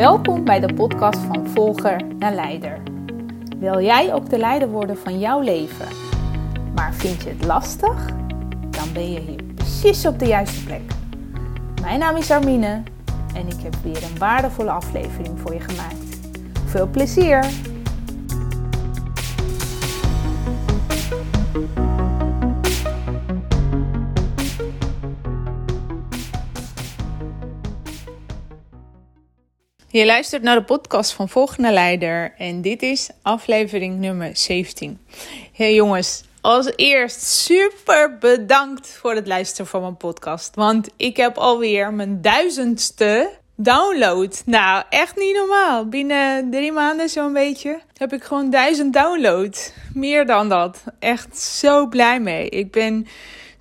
Welkom bij de podcast van Volger naar Leider. Wil jij ook de leider worden van jouw leven? Maar vind je het lastig? Dan ben je hier precies op de juiste plek. Mijn naam is Armine en ik heb weer een waardevolle aflevering voor je gemaakt. Veel plezier! Je luistert naar de podcast van Volgende Leider en dit is aflevering nummer 17. Hey jongens, als eerst super bedankt voor het luisteren van mijn podcast. Want ik heb alweer mijn duizendste download. Nou, echt niet normaal. Binnen drie maanden zo'n beetje heb ik gewoon duizend downloads. Meer dan dat. Echt zo blij mee. Ik ben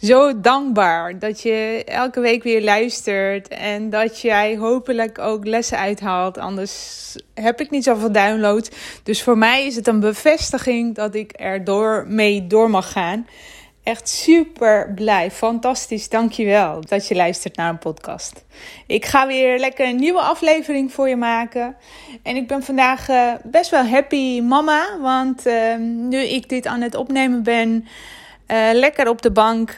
zo dankbaar dat je elke week weer luistert en dat jij hopelijk ook lessen uithaalt. Anders heb ik niet zoveel downloads. Dus voor mij is het een bevestiging dat ik er door mee door mag gaan. Echt super blij. Fantastisch. Dankjewel dat je luistert naar een podcast. Ik ga weer lekker een nieuwe aflevering voor je maken. En ik ben vandaag uh, best wel happy mama. Want uh, nu ik dit aan het opnemen ben, uh, lekker op de bank,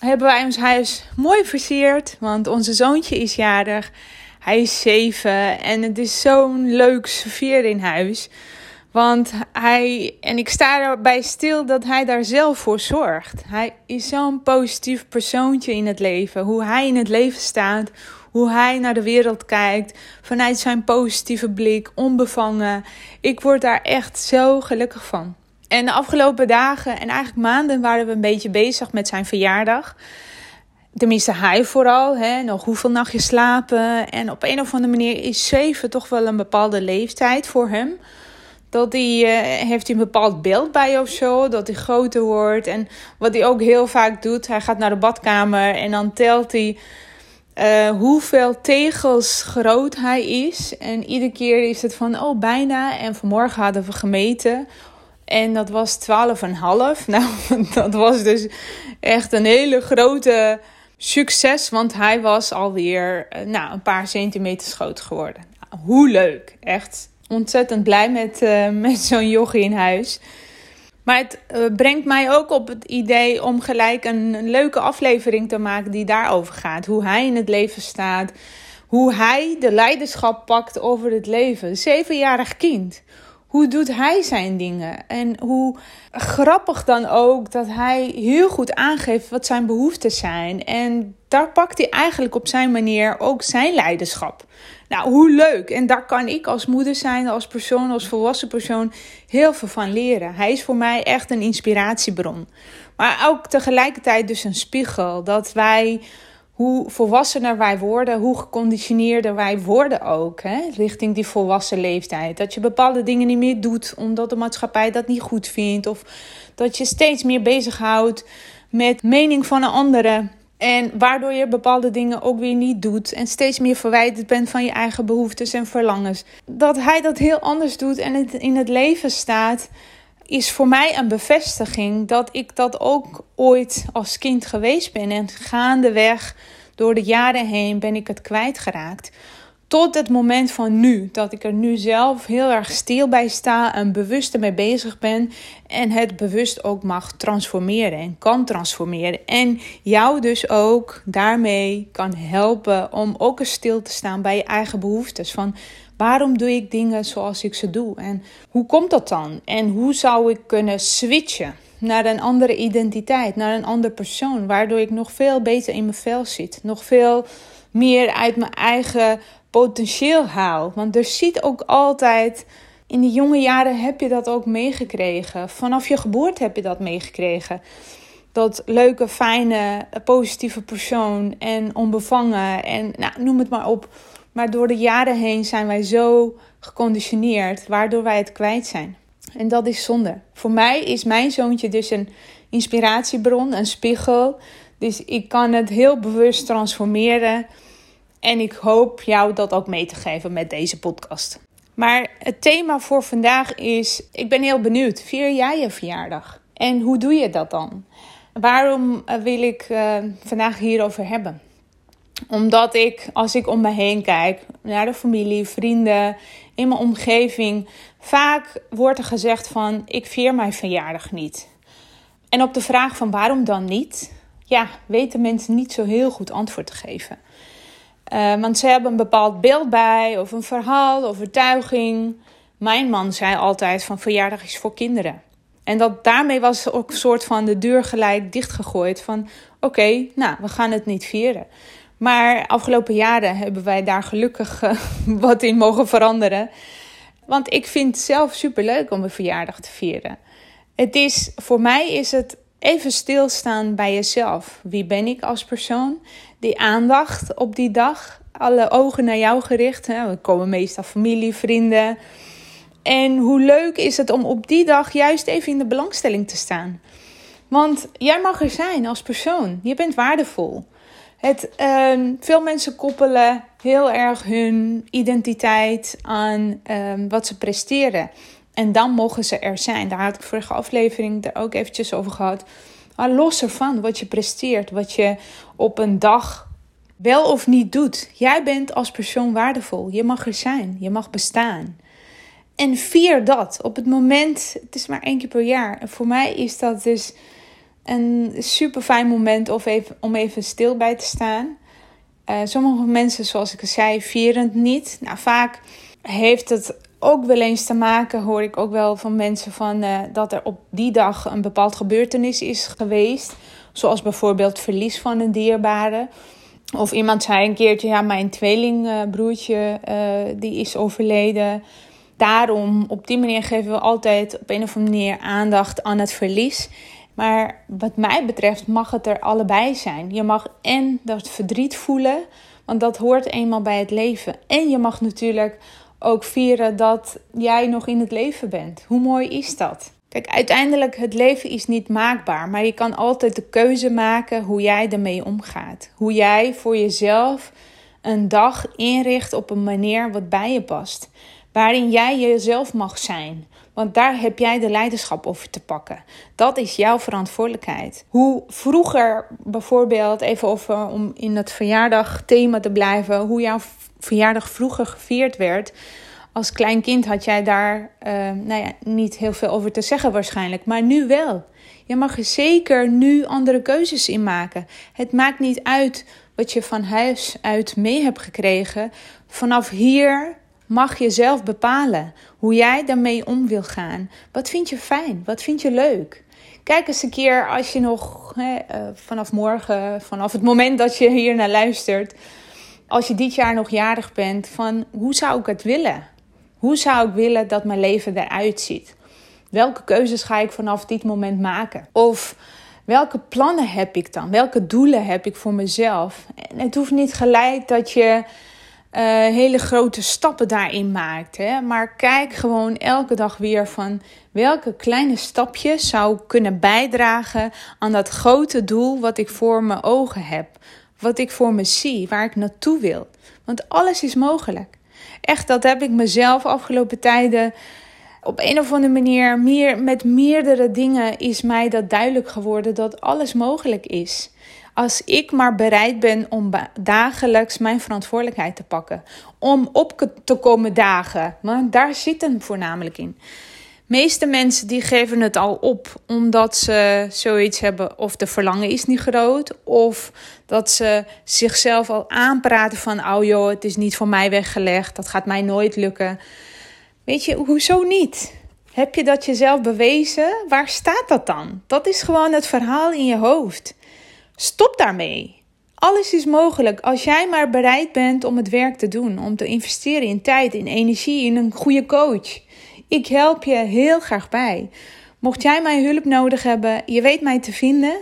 hebben wij ons huis mooi versierd. Want onze zoontje is jarig. Hij is zeven. En het is zo'n leuk sfeer in huis. Want hij, en ik sta erbij stil dat hij daar zelf voor zorgt. Hij is zo'n positief persoontje in het leven. Hoe hij in het leven staat, hoe hij naar de wereld kijkt, vanuit zijn positieve blik, onbevangen. Ik word daar echt zo gelukkig van. En de afgelopen dagen en eigenlijk maanden waren we een beetje bezig met zijn verjaardag. Tenminste, hij vooral. Hè? Nog hoeveel nachtjes slapen. En op een of andere manier is zeven toch wel een bepaalde leeftijd voor hem dat hij uh, heeft hij een bepaald beeld bij of zo, dat hij groter wordt. En wat hij ook heel vaak doet, hij gaat naar de badkamer en dan telt hij uh, hoeveel tegels groot hij is. En iedere keer is het van, oh bijna. En vanmorgen hadden we gemeten en dat was 12,5. Nou, dat was dus echt een hele grote succes, want hij was alweer uh, nou, een paar centimeter groot geworden. Hoe leuk, echt ontzettend blij met, uh, met zo'n jochie in huis. Maar het uh, brengt mij ook op het idee om gelijk een, een, leuke aflevering te maken die daarover gaat. Hoe hij in het leven staat. Hoe hij de leiderschap pakt over het leven. Zevenjarig kind. Hoe doet hij zijn dingen? En hoe grappig dan ook dat hij heel goed aangeeft wat zijn behoeften zijn. En daar pakt hij eigenlijk op zijn manier ook zijn leiderschap. Nou, hoe leuk. En daar kan ik als moeder zijn, als persoon, als volwassen persoon heel veel van leren. Hij is voor mij echt een inspiratiebron. Maar ook tegelijkertijd dus een spiegel. Dat wij, hoe volwassener wij worden, hoe geconditioneerder wij worden ook. Hè, richting die volwassen leeftijd. Dat je bepaalde dingen niet meer doet omdat de maatschappij dat niet goed vindt. Of dat je steeds meer bezighoudt met mening van een andere. En waardoor je bepaalde dingen ook weer niet doet. En steeds meer verwijderd bent van je eigen behoeftes en verlangens. Dat hij dat heel anders doet en het in het leven staat. Is voor mij een bevestiging dat ik dat ook ooit als kind geweest ben. En gaandeweg door de jaren heen ben ik het kwijtgeraakt. Tot het moment van nu, dat ik er nu zelf heel erg stil bij sta en bewust ermee bezig ben. En het bewust ook mag transformeren en kan transformeren. En jou dus ook daarmee kan helpen om ook eens stil te staan bij je eigen behoeftes. Van waarom doe ik dingen zoals ik ze doe? En hoe komt dat dan? En hoe zou ik kunnen switchen? naar een andere identiteit, naar een ander persoon, waardoor ik nog veel beter in mijn vel zit, nog veel meer uit mijn eigen potentieel haal. Want er ziet ook altijd. In die jonge jaren heb je dat ook meegekregen. Vanaf je geboorte heb je dat meegekregen. Dat leuke, fijne, positieve persoon en onbevangen en nou, noem het maar op. Maar door de jaren heen zijn wij zo geconditioneerd, waardoor wij het kwijt zijn. En dat is zonde. Voor mij is mijn zoontje dus een inspiratiebron, een spiegel. Dus ik kan het heel bewust transformeren en ik hoop jou dat ook mee te geven met deze podcast. Maar het thema voor vandaag is: ik ben heel benieuwd. Vier jij je verjaardag? En hoe doe je dat dan? Waarom eh, wil ik uh, vandaag hierover hebben? Omdat ik, als ik om me heen kijk, naar de familie, vrienden, in mijn omgeving, vaak wordt er gezegd van ik vier mijn verjaardag niet. En op de vraag van waarom dan niet, ja, weten mensen niet zo heel goed antwoord te geven. Uh, want ze hebben een bepaald beeld bij, of een verhaal, overtuiging. Mijn man zei altijd van verjaardag is voor kinderen. En dat daarmee was ook een soort van de deur gelijk dichtgegooid van oké, nou, we gaan het niet vieren. Maar afgelopen jaren hebben wij daar gelukkig uh, wat in mogen veranderen. Want ik vind het zelf superleuk om een verjaardag te vieren. Het is, voor mij is het even stilstaan bij jezelf. Wie ben ik als persoon? Die aandacht op die dag. Alle ogen naar jou gericht. Hè? We komen meestal familie, vrienden. En hoe leuk is het om op die dag juist even in de belangstelling te staan? Want jij mag er zijn als persoon. Je bent waardevol. Het, uh, veel mensen koppelen heel erg hun identiteit aan uh, wat ze presteren. En dan mogen ze er zijn. Daar had ik vorige aflevering er ook eventjes over gehad. Maar los ervan wat je presteert, wat je op een dag wel of niet doet. Jij bent als persoon waardevol. Je mag er zijn. Je mag bestaan. En vier dat op het moment, het is maar één keer per jaar. Voor mij is dat dus een super fijn moment of even, om even stil bij te staan. Uh, sommige mensen, zoals ik zei, vieren het niet. Nou, vaak heeft het ook wel eens te maken, hoor ik ook wel van mensen, van, uh, dat er op die dag een bepaald gebeurtenis is geweest. Zoals bijvoorbeeld verlies van een dierbare. Of iemand zei een keertje, ja, mijn tweelingbroertje uh, die is overleden. Daarom, op die manier geven we altijd op een of andere manier aandacht aan het verlies. Maar wat mij betreft mag het er allebei zijn. Je mag en dat verdriet voelen, want dat hoort eenmaal bij het leven. En je mag natuurlijk ook vieren dat jij nog in het leven bent. Hoe mooi is dat? Kijk, uiteindelijk het leven is niet maakbaar, maar je kan altijd de keuze maken hoe jij ermee omgaat. Hoe jij voor jezelf een dag inricht op een manier wat bij je past. Waarin jij jezelf mag zijn. Want daar heb jij de leiderschap over te pakken. Dat is jouw verantwoordelijkheid. Hoe vroeger bijvoorbeeld, even over, om in het verjaardagthema te blijven, hoe jouw verjaardag vroeger gevierd werd. Als klein kind had jij daar uh, nou ja, niet heel veel over te zeggen waarschijnlijk, maar nu wel. Je mag er zeker nu andere keuzes in maken. Het maakt niet uit wat je van huis uit mee hebt gekregen. Vanaf hier mag je zelf bepalen hoe jij daarmee om wil gaan. Wat vind je fijn? Wat vind je leuk? Kijk eens een keer als je nog hè, uh, vanaf morgen, vanaf het moment dat je hier naar luistert, als je dit jaar nog jarig bent, van hoe zou ik het willen? Hoe zou ik willen dat mijn leven eruit ziet? Welke keuzes ga ik vanaf dit moment maken? Of welke plannen heb ik dan? Welke doelen heb ik voor mezelf? En het hoeft niet gelijk dat je hele grote stappen daarin maakt. Hè? Maar kijk gewoon elke dag weer van welke kleine stapjes zou kunnen bijdragen aan dat grote doel wat ik voor mijn ogen heb. Wat ik voor me zie, waar ik naartoe wil. Want alles is mogelijk. Echt, dat heb ik mezelf afgelopen tijden op een of andere manier, meer, met meerdere dingen is mij dat duidelijk geworden dat alles mogelijk is. Als ik maar bereid ben om dagelijks mijn verantwoordelijkheid te pakken. Om op te komen dagen. Want daar zit het voornamelijk in. De meeste mensen die geven het al op omdat ze zoiets hebben of de verlangen is niet groot of dat ze zichzelf al aanpraten van oh joh, het is niet voor mij weggelegd, dat gaat mij nooit lukken. Weet je, hoezo niet? Heb je dat jezelf bewezen? Waar staat dat dan? Dat is gewoon het verhaal in je hoofd. Stop daarmee. Alles is mogelijk als jij maar bereid bent om het werk te doen, om te investeren in tijd, in energie, in een goede coach. Ik help je heel graag bij. Mocht jij mijn hulp nodig hebben, je weet mij te vinden.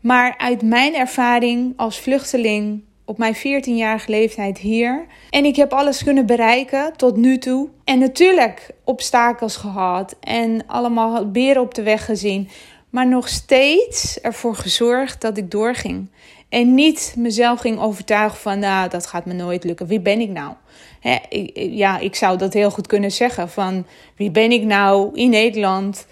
Maar uit mijn ervaring als vluchteling op mijn 14-jarige leeftijd hier. En ik heb alles kunnen bereiken tot nu toe. En natuurlijk obstakels gehad en allemaal beren op de weg gezien maar nog steeds ervoor gezorgd dat ik doorging. En niet mezelf ging overtuigen van, nou, dat gaat me nooit lukken. Wie ben ik nou? ja, ik zou dat heel goed kunnen zeggen van, wie ben ik nou in Nederland?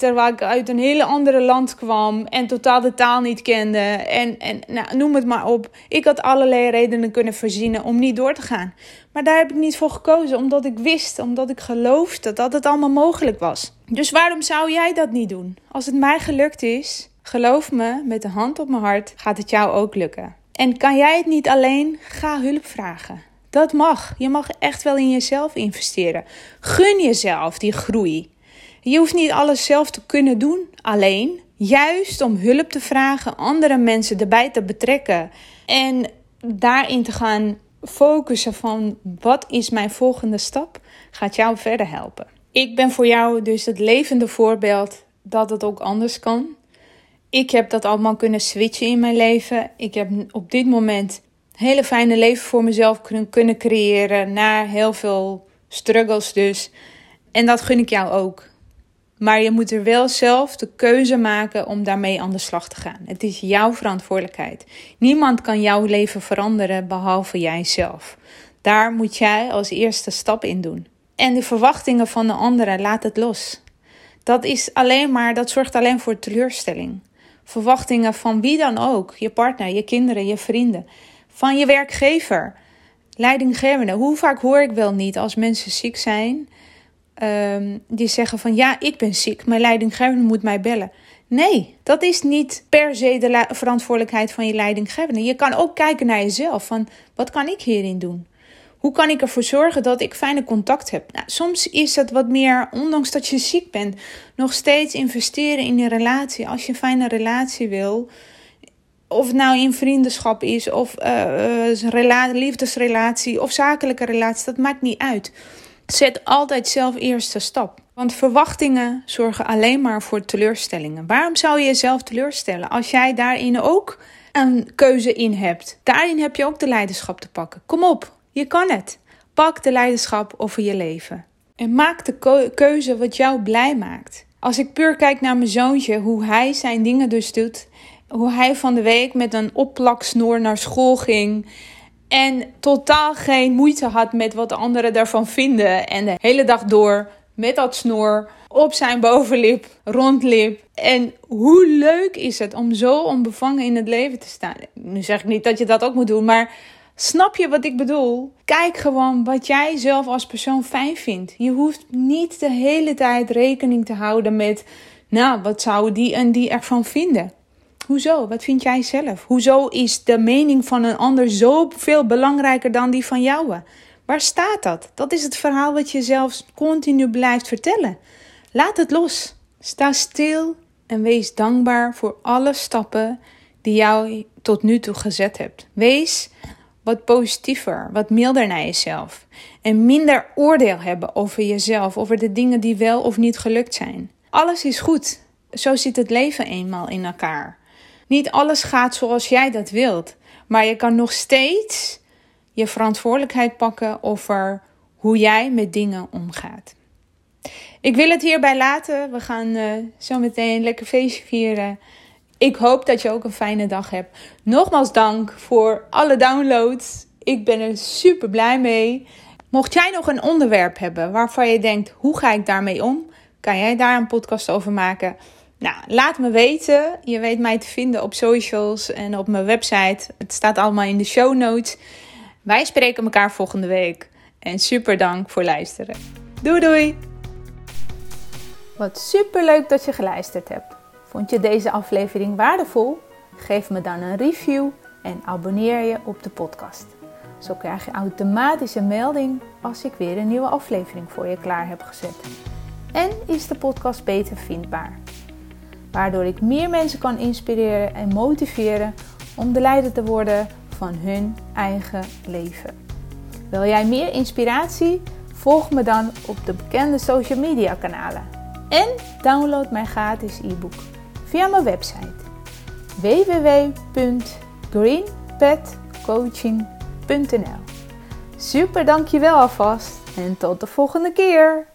Terwijl ik uit een hele andere land kwam en totaal de taal niet kende. En, en nou, noem het maar op. Ik had allerlei redenen kunnen verzinnen om niet door te gaan. Maar daar heb ik niet voor gekozen, omdat ik wist, omdat ik geloofde dat het allemaal mogelijk was. Dus waarom zou jij dat niet doen? Als het mij gelukt is, geloof me, met de hand op mijn hart, gaat het jou ook lukken. En kan jij het niet alleen? Ga hulp vragen. Dat mag. Je mag echt wel in jezelf investeren. Gun jezelf die groei. Je hoeft niet alles zelf te kunnen doen alleen. Juist om hulp te vragen, andere mensen erbij te betrekken en daarin te gaan focussen van wat is mijn volgende stap, gaat jou verder helpen. Ik ben voor jou dus het levende voorbeeld dat het ook anders kan. Ik heb dat allemaal kunnen switchen in mijn leven. Ik heb op dit moment een hele fijne leven voor mezelf kunnen creëren. Na heel veel struggles dus. En dat gun ik jou ook. Maar je moet er wel zelf de keuze maken om daarmee aan de slag te gaan. Het is jouw verantwoordelijkheid. Niemand kan jouw leven veranderen behalve jijzelf. Daar moet jij als eerste stap in doen. En de verwachtingen van de anderen, laat het los. Dat is alleen maar, dat zorgt alleen voor teleurstelling. Verwachtingen van wie dan ook, je partner, je kinderen, je vrienden, van je werkgever, leidinggevende. Hoe vaak hoor ik wel niet als mensen ziek zijn, Ehm, die zeggen van ja, ik ben ziek, mijn leidinggevende moet mij bellen. Nee, dat is niet per se de verantwoordelijkheid van je leidinggevende. Je kan ook kijken naar jezelf van wat kan ik hierin doen? Hoe kan ik ervoor zorgen dat ik fijne contact heb? Nou, soms is het wat meer, ondanks dat je ziek bent, nog steeds investeren in je relatie. Als je een fijne relatie wil, of het nou in vriendschap is, of uh, liefdesrelatie, of zakelijke relatie, dat maakt niet uit. Zet altijd zelf eerste stap. Want verwachtingen zorgen alleen maar voor teleurstellingen. Waarom zou je jezelf teleurstellen als jij daarin ook een keuze in hebt? Daarin heb je ook de leiderschap te pakken. Kom op, je kan het. Pak de leiderschap over je leven. En maak de keuze wat jou blij maakt. Als ik puur kijk naar mijn zoontje, hoe hij zijn dingen dus doet. Hoe hij van de week met een opplaksnoer naar school ging. En totaal geen moeite had met wat de anderen daarvan vinden. En de hele dag door met dat snor op zijn bovenlip rondlip. En hoe leuk is het om zo onbevangen in het leven te staan? Nu zeg ik niet dat je dat ook moet doen, maar snap je wat ik bedoel? Kijk gewoon wat jij zelf als persoon fijn vindt. Je hoeft niet de hele tijd rekening te houden met, nou, wat zou die en die ervan vinden? Hoezo? Wat vind jij zelf? Hoezo is de mening van een ander zo veel belangrijker dan die van jou? Waar staat dat? Dat is het verhaal wat je zelfs continu blijft vertellen. Laat het los. Sta stil en wees dankbaar voor alle stappen die jou tot nu toe gezet hebt. Wees wat positiever, wat milder naar jezelf. En minder oordeel hebben over jezelf, over de dingen die wel of niet gelukt zijn. Alles is goed. Zo zit het leven eenmaal in elkaar. Niet alles gaat zoals jij dat wilt, maar je kan nog steeds je verantwoordelijkheid pakken over hoe jij met dingen omgaat. Ik wil het hierbij laten. We gaan uh, zo meteen lekker feestje vieren. Ik hoop dat je ook een fijne dag hebt. Nogmaals dank voor alle downloads. Ik ben er super blij mee. Mocht jij nog een onderwerp hebben waarvan je denkt: hoe ga ik daarmee om? Kan jij daar een podcast over maken? Nou, laat me weten. Je weet mij te vinden op socials en op mijn website. Het staat allemaal in de show notes. Wij spreken elkaar volgende week. En super dank voor luisteren. Doei doei! Wat super leuk dat je geluisterd hebt. Vond je deze aflevering waardevol? Geef me dan een review en abonneer je op de podcast. Zo krijg je automatisch een melding als ik weer een nieuwe aflevering voor je klaar heb gezet. En is de podcast beter vindbaar waardoor ik meer mensen kan inspireren en motiveren om de leider te worden van hun eigen leven. Wil jij meer inspiratie? Volg me dan op de bekende social media kanalen. En download mijn gratis e-book via mijn website www.greenpetcoaching.nl Super dankjewel alvast en tot de volgende keer!